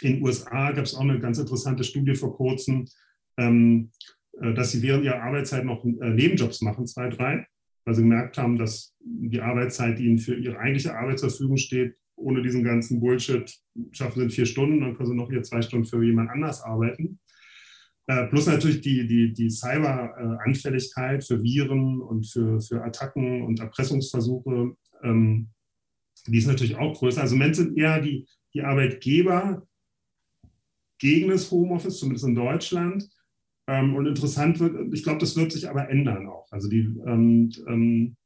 in den USA gab es auch eine ganz interessante Studie vor kurzem, ähm, äh, dass sie während ihrer Arbeitszeit noch äh, Nebenjobs machen, zwei, drei, weil sie gemerkt haben, dass die Arbeitszeit, die ihnen für ihre eigentliche Arbeit zur Verfügung steht, ohne diesen ganzen Bullshit schaffen sie in vier Stunden, dann können sie noch hier zwei Stunden für jemand anders arbeiten. Äh, plus natürlich die, die, die Cyber-Anfälligkeit für Viren und für, für Attacken und Erpressungsversuche, ähm, die ist natürlich auch größer. Also im Moment sind eher die, die Arbeitgeber gegen das Homeoffice, zumindest in Deutschland. Ähm, und interessant wird, ich glaube, das wird sich aber ändern auch. Also die, ähm, ähm,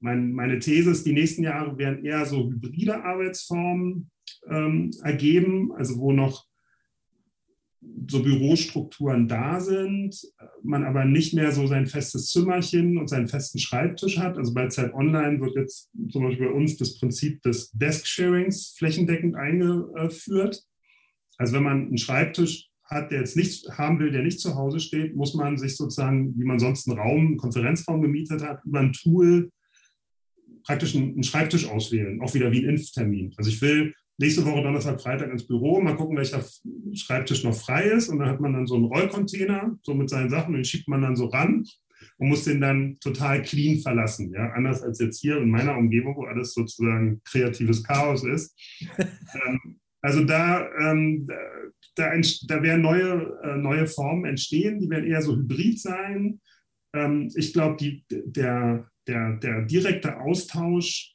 mein, meine These ist, die nächsten Jahre werden eher so hybride Arbeitsformen ähm, ergeben, also wo noch so Bürostrukturen da sind, man aber nicht mehr so sein festes Zimmerchen und seinen festen Schreibtisch hat. Also bei Zeit Online wird jetzt zum Beispiel bei uns das Prinzip des Desk-Sharings flächendeckend eingeführt. Also wenn man einen Schreibtisch hat, der jetzt nicht haben will, der nicht zu Hause steht, muss man sich sozusagen, wie man sonst einen Raum, einen Konferenzraum gemietet hat, über ein Tool praktisch einen Schreibtisch auswählen, auch wieder wie ein Impftermin. Also ich will nächste Woche Donnerstag, Freitag ins Büro, mal gucken, welcher Schreibtisch noch frei ist und dann hat man dann so einen Rollcontainer, so mit seinen Sachen, den schiebt man dann so ran und muss den dann total clean verlassen. Ja? Anders als jetzt hier in meiner Umgebung, wo alles sozusagen kreatives Chaos ist. [LAUGHS] ähm, also da, ähm, da, da werden neue, äh, neue Formen entstehen, die werden eher so hybrid sein. Ähm, ich glaube, der, der, der direkte Austausch,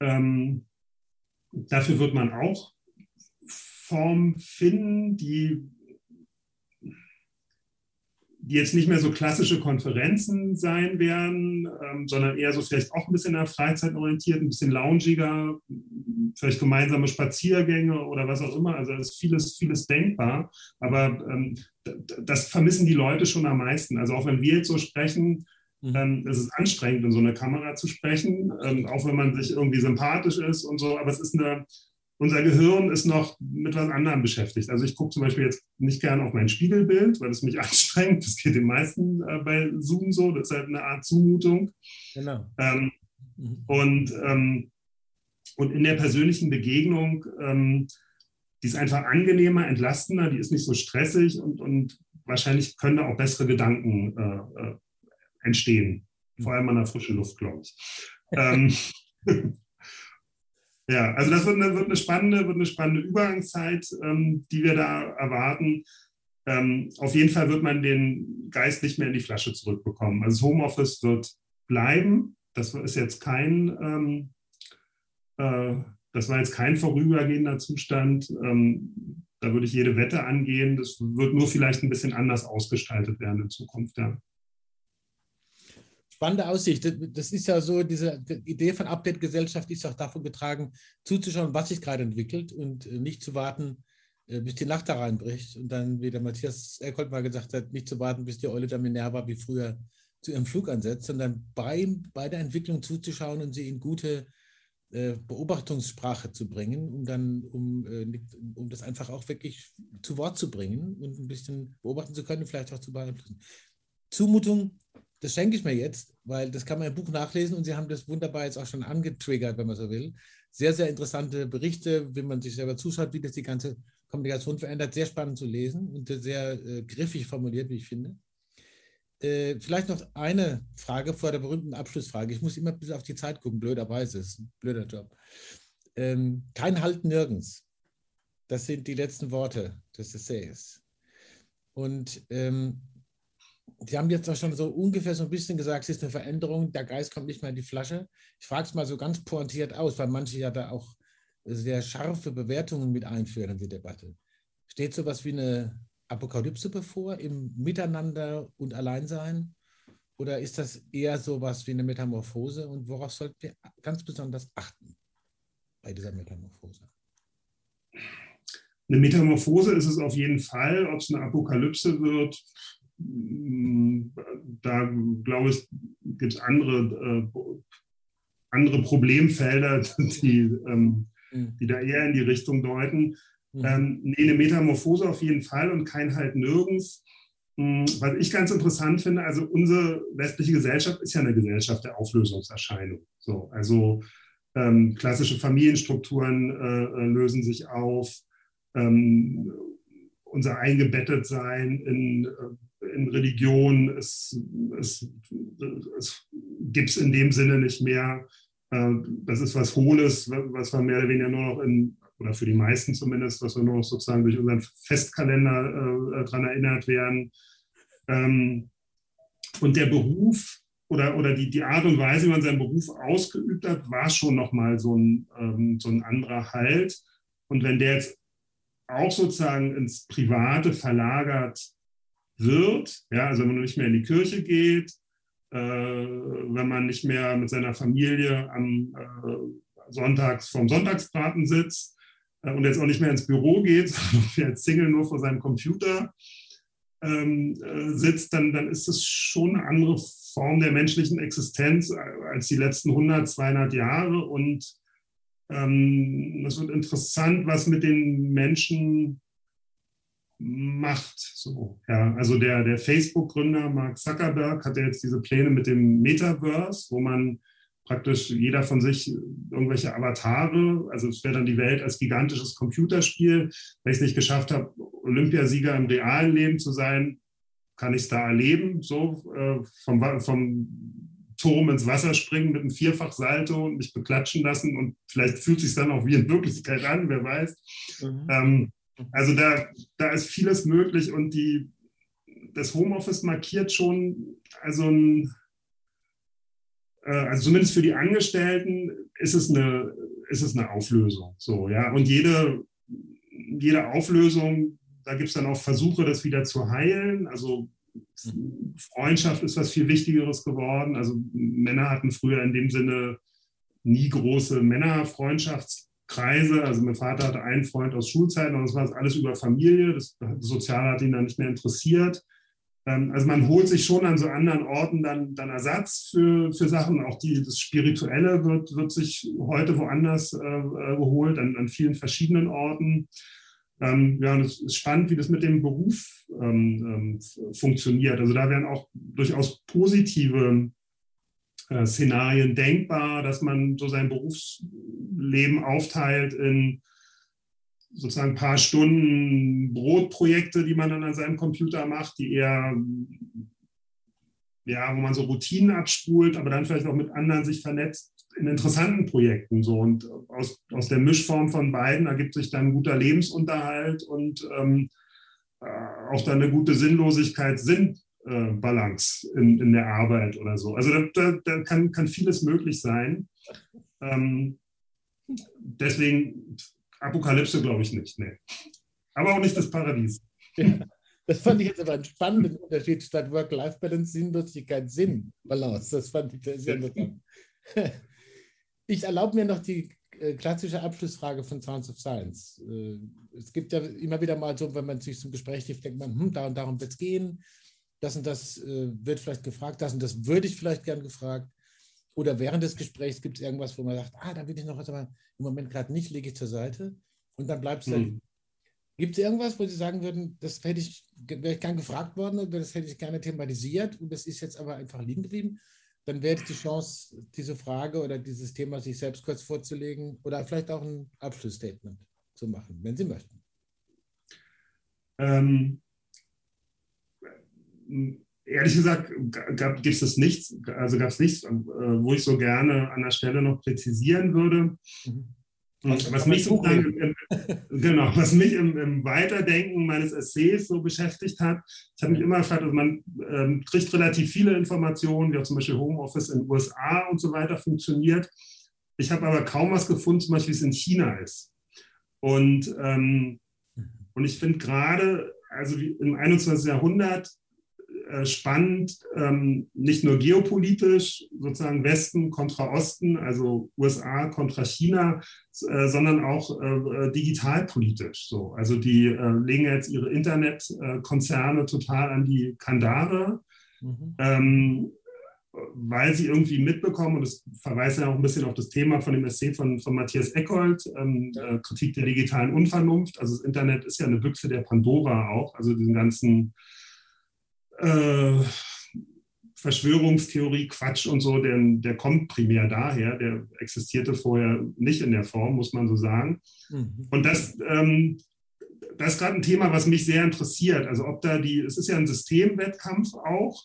ähm, dafür wird man auch Formen finden, die die jetzt nicht mehr so klassische Konferenzen sein werden, ähm, sondern eher so vielleicht auch ein bisschen der Freizeit orientiert, ein bisschen loungiger, vielleicht gemeinsame Spaziergänge oder was auch immer. Also da ist vieles, vieles denkbar. Aber ähm, das vermissen die Leute schon am meisten. Also auch wenn wir jetzt so sprechen, mhm. ähm, es ist anstrengend, in so einer Kamera zu sprechen, ähm, auch wenn man sich irgendwie sympathisch ist und so. Aber es ist eine unser Gehirn ist noch mit was anderem beschäftigt. Also ich gucke zum Beispiel jetzt nicht gerne auf mein Spiegelbild, weil es mich [LAUGHS] anstrengt. Das geht den meisten äh, bei Zoom so. Das ist halt eine Art Zumutung. Genau. Ähm, mhm. und, ähm, und in der persönlichen Begegnung, ähm, die ist einfach angenehmer, entlastender, die ist nicht so stressig und, und wahrscheinlich können da auch bessere Gedanken äh, äh, entstehen. Vor allem an der frischen Luft, glaube ich. [LAUGHS] Ja, also das wird eine, wird eine, spannende, wird eine spannende Übergangszeit, ähm, die wir da erwarten. Ähm, auf jeden Fall wird man den Geist nicht mehr in die Flasche zurückbekommen. Also das Homeoffice wird bleiben. Das ist jetzt kein, ähm, äh, das war jetzt kein vorübergehender Zustand. Ähm, da würde ich jede Wette angehen. Das wird nur vielleicht ein bisschen anders ausgestaltet werden in Zukunft. Ja. Spannende Aussicht. Das ist ja so, diese Idee von Update-Gesellschaft ist auch davon getragen, zuzuschauen, was sich gerade entwickelt und äh, nicht zu warten, äh, bis die Nacht da reinbricht. Und dann, wie der Matthias Erkold mal gesagt hat, nicht zu warten, bis die Eule der Minerva wie früher zu ihrem Flug ansetzt, sondern bei, bei der Entwicklung zuzuschauen und sie in gute äh, Beobachtungssprache zu bringen, um dann, um, um das einfach auch wirklich zu Wort zu bringen und ein bisschen beobachten zu können, vielleicht auch zu beeinflussen. Zumutung das schenke ich mir jetzt, weil das kann man im Buch nachlesen und Sie haben das wunderbar jetzt auch schon angetriggert, wenn man so will. Sehr, sehr interessante Berichte, wenn man sich selber zuschaut, wie das die ganze Kommunikation verändert. Sehr spannend zu lesen und sehr äh, griffig formuliert, wie ich finde. Äh, vielleicht noch eine Frage vor der berühmten Abschlussfrage. Ich muss immer bis auf die Zeit gucken, blöderweise, ist ein blöder Job. Ähm, kein Halt nirgends. Das sind die letzten Worte des Essays. Und ähm, Sie haben jetzt auch schon so ungefähr so ein bisschen gesagt, es ist eine Veränderung, der Geist kommt nicht mehr in die Flasche. Ich frage es mal so ganz pointiert aus, weil manche ja da auch sehr scharfe Bewertungen mit einführen in die Debatte. Steht so etwas wie eine Apokalypse bevor im Miteinander und Alleinsein? Oder ist das eher so etwas wie eine Metamorphose? Und worauf sollten wir ganz besonders achten bei dieser Metamorphose? Eine Metamorphose ist es auf jeden Fall. Ob es eine Apokalypse wird, da glaube ich, gibt es andere, äh, andere Problemfelder, [LAUGHS] die, ähm, mhm. die da eher in die Richtung deuten. Mhm. Ähm, nee, eine Metamorphose auf jeden Fall und kein Halt nirgends. Mhm, was ich ganz interessant finde, also unsere westliche Gesellschaft ist ja eine Gesellschaft der Auflösungserscheinung. So, also ähm, klassische Familienstrukturen äh, äh lösen sich auf. Ähm, unser Eingebettetsein in äh, in Religion. Es, es, es gibt es in dem Sinne nicht mehr. Äh, das ist was Hohles, was wir mehr oder weniger nur noch in, oder für die meisten zumindest, was wir nur noch sozusagen durch unseren Festkalender äh, daran erinnert werden. Ähm, und der Beruf oder, oder die, die Art und Weise, wie man seinen Beruf ausgeübt hat, war schon nochmal so ähm, so ein anderer Halt. Und wenn der jetzt auch sozusagen ins Private verlagert wird, ja, also wenn man nicht mehr in die Kirche geht, äh, wenn man nicht mehr mit seiner Familie am äh, Sonntags vorm Sonntagsbraten sitzt äh, und jetzt auch nicht mehr ins Büro geht, [LAUGHS] sondern als Single nur vor seinem Computer ähm, äh, sitzt, dann, dann ist es schon eine andere Form der menschlichen Existenz als die letzten 100, 200 Jahre. Und ähm, es wird interessant, was mit den Menschen macht. So, ja. Also der, der Facebook-Gründer Mark Zuckerberg hat ja jetzt diese Pläne mit dem Metaverse, wo man praktisch jeder von sich irgendwelche Avatare, also es wäre dann die Welt als gigantisches Computerspiel. Wenn ich es nicht geschafft habe, Olympiasieger im realen Leben zu sein, kann ich es da erleben, so äh, vom, vom Turm ins Wasser springen mit einem Vierfachsalto und mich beklatschen lassen und vielleicht fühlt es sich dann auch wie in Wirklichkeit an, wer weiß. Mhm. Ähm, also da, da ist vieles möglich und die, das Homeoffice markiert schon, also, ein, äh, also zumindest für die Angestellten ist es eine, ist es eine Auflösung. So, ja. Und jede, jede Auflösung, da gibt es dann auch Versuche, das wieder zu heilen. Also Freundschaft ist was viel Wichtigeres geworden. Also Männer hatten früher in dem Sinne nie große Männerfreundschafts Kreise. Also mein Vater hatte einen Freund aus Schulzeiten und das war alles über Familie. Das, Soziale hat ihn dann nicht mehr interessiert. Ähm, also man holt sich schon an so anderen Orten dann, dann Ersatz für, für Sachen. Auch die, das Spirituelle wird, wird sich heute woanders äh, äh geholt, an, an vielen verschiedenen Orten. Ähm, ja, und es ist spannend, wie das mit dem Beruf ähm, ähm funktioniert. Also da werden auch durchaus positive äh, Szenarien denkbar, dass man so sein Berufsleben aufteilt in sozusagen ein paar Stunden Brotprojekte, die man dann an seinem Computer macht, die eher, ja, wo man so Routinen abspult, aber dann vielleicht auch mit anderen sich vernetzt in interessanten Projekten. So. Und aus, aus der Mischform von beiden ergibt sich dann guter Lebensunterhalt und ähm, äh, auch dann eine gute Sinnlosigkeit, Sinn, äh, Balance in, in der Arbeit oder so. Also da, da, da kann, kann vieles möglich sein. Ähm, deswegen Apokalypse glaube ich nicht. Nee. Aber auch nicht das Paradies. Das fand ich jetzt aber einen spannenden Unterschied statt Work-Life-Balance, Sinnlosigkeit, Sinn, Balance. Das fand ich sehr interessant. [LAUGHS] Ich erlaube mir noch die äh, klassische Abschlussfrage von Sounds of Science. Äh, es gibt ja immer wieder mal so, wenn man sich zum Gespräch trifft, denkt man, hm, da und darum wird es gehen. Das und das äh, wird vielleicht gefragt, das und das würde ich vielleicht gern gefragt. Oder während des Gesprächs gibt es irgendwas, wo man sagt, ah, da will ich noch was, aber im Moment gerade nicht, lege ich zur Seite. Und dann bleibt es hm. da Gibt es irgendwas, wo Sie sagen würden, das hätte ich, wäre ich gern gefragt worden oder das hätte ich gerne thematisiert und das ist jetzt aber einfach liegen geblieben? Dann wäre es die Chance, diese Frage oder dieses Thema sich selbst kurz vorzulegen oder vielleicht auch ein Abschlussstatement zu machen, wenn Sie möchten. Ähm, ehrlich gesagt gibt es nichts, also gab es nichts, äh, wo ich so gerne an der Stelle noch präzisieren würde. Mhm. Was, was mich sozusagen, [LAUGHS] genau, was mich im, im, Weiterdenken meines Essays so beschäftigt hat, ich habe mich immer gefragt, also man ähm, kriegt relativ viele Informationen, wie auch zum Beispiel Homeoffice in den USA und so weiter funktioniert. Ich habe aber kaum was gefunden, zum Beispiel wie es in China ist. Und, ähm, mhm. und ich finde gerade, also im 21. Jahrhundert äh, spannend, ähm, nicht nur geopolitisch, sozusagen Westen kontra Osten, also USA kontra China, äh, sondern auch äh, digitalpolitisch. So. Also die legen jetzt ihre Internetkonzerne total an die Kandare. Mhm. Ähm, weil sie irgendwie mitbekommen, und das verweist ja auch ein bisschen auf das Thema von dem Essay von, von Matthias Eckold, ähm, äh, Kritik der digitalen Unvernunft. Also das Internet ist ja eine Büchse der Pandora auch, also diesen ganzen äh, Verschwörungstheorie, Quatsch und so, der, der kommt primär daher, der existierte vorher nicht in der Form, muss man so sagen. Mhm. Und das, ähm, das ist gerade ein Thema, was mich sehr interessiert. Also ob da die, es ist ja ein Systemwettkampf auch,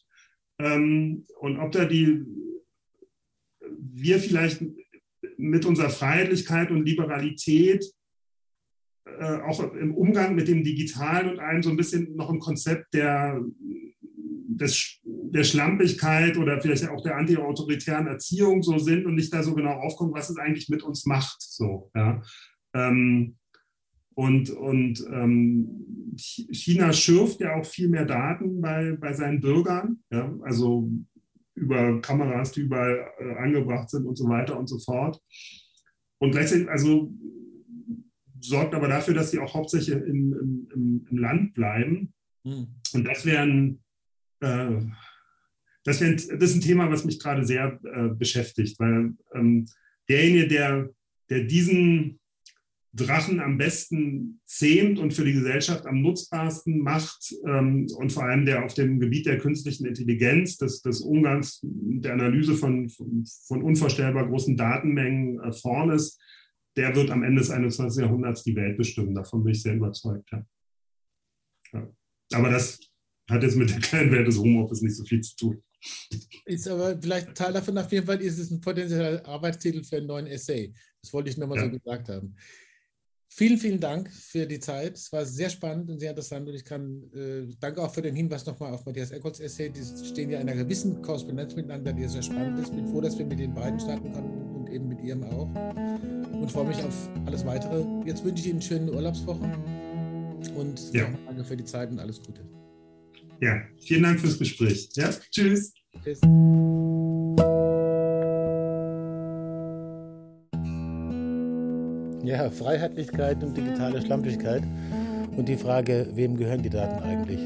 ähm, und ob da die, wir vielleicht mit unserer Freiheitlichkeit und Liberalität äh, auch im Umgang mit dem Digitalen und allem so ein bisschen noch ein Konzept der des, der Schlampigkeit oder vielleicht auch der antiautoritären Erziehung so sind und nicht da so genau aufkommen, was es eigentlich mit uns macht. So, ja. Ähm, und und ähm, China schürft ja auch viel mehr Daten bei, bei seinen Bürgern, ja, also über Kameras, die überall äh, angebracht sind und so weiter und so fort. Und gleichzeitig, also sorgt aber dafür, dass sie auch hauptsächlich im, im, im Land bleiben. Mhm. Und das wären äh, das, wär, das ist ein Thema, was mich gerade sehr äh, beschäftigt, weil ähm, derjenige, der, der diesen Drachen am besten zähmt und für die Gesellschaft am nutzbarsten macht ähm, und vor allem der auf dem Gebiet der künstlichen Intelligenz, des, des Umgangs, der Analyse von, von, von unvorstellbar großen Datenmengen äh, vorn ist, der wird am Ende des 21. Jahrhunderts die Welt bestimmen. Davon bin ich sehr überzeugt. Ja. Ja. Aber das hat jetzt mit der kleinen Welt des Homeoffice nicht so viel zu tun. Ist aber vielleicht Teil davon, auf jeden Fall ist es ein potenzieller Arbeitstitel für einen neuen Essay. Das wollte ich nochmal ja. so gesagt haben. Vielen, vielen Dank für die Zeit. Es war sehr spannend und sehr interessant und ich kann, äh, danke auch für den Hinweis nochmal auf Matthias Eckholz Essay. Die stehen ja in einer gewissen Korrespondenz miteinander, die sehr spannend ist. Ich Bin froh, dass wir mit den beiden starten konnten und eben mit Ihrem auch. Und freue mich auf alles weitere. Jetzt wünsche ich Ihnen schöne Urlaubswochen und ja. danke für die Zeit und alles Gute. Ja, vielen Dank fürs Gespräch. Ja, tschüss. Tschüss. Ja, Freiheitlichkeit und digitale Schlampigkeit. Und die Frage, wem gehören die Daten eigentlich?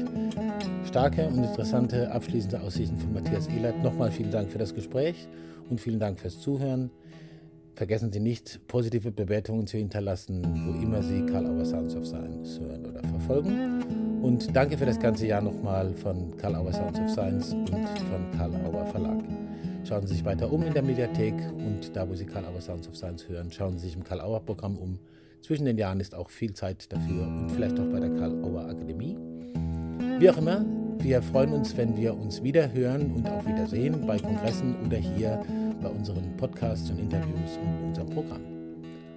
Starke und interessante abschließende Aussichten von Matthias Ehlert. Nochmal vielen Dank für das Gespräch und vielen Dank fürs Zuhören. Vergessen Sie nicht, positive Bewertungen zu hinterlassen, wo immer Sie Karl Auer Sounds of Science hören oder verfolgen. Und danke für das ganze Jahr nochmal von Karl Auer Sounds of Science und von Karl Auer Verlag. Schauen Sie sich weiter um in der Mediathek und da, wo Sie Karl Auer Sounds of Science hören, schauen Sie sich im Karl Auer Programm um. Zwischen den Jahren ist auch viel Zeit dafür und vielleicht auch bei der Karl Auer Akademie. Wie auch immer, wir freuen uns, wenn wir uns wieder hören und auch wieder sehen bei Kongressen oder hier bei unseren Podcasts und Interviews und unserem Programm.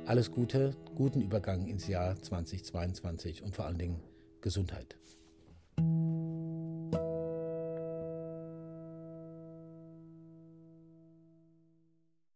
Alles Gute, guten Übergang ins Jahr 2022 und vor allen Dingen Gesundheit.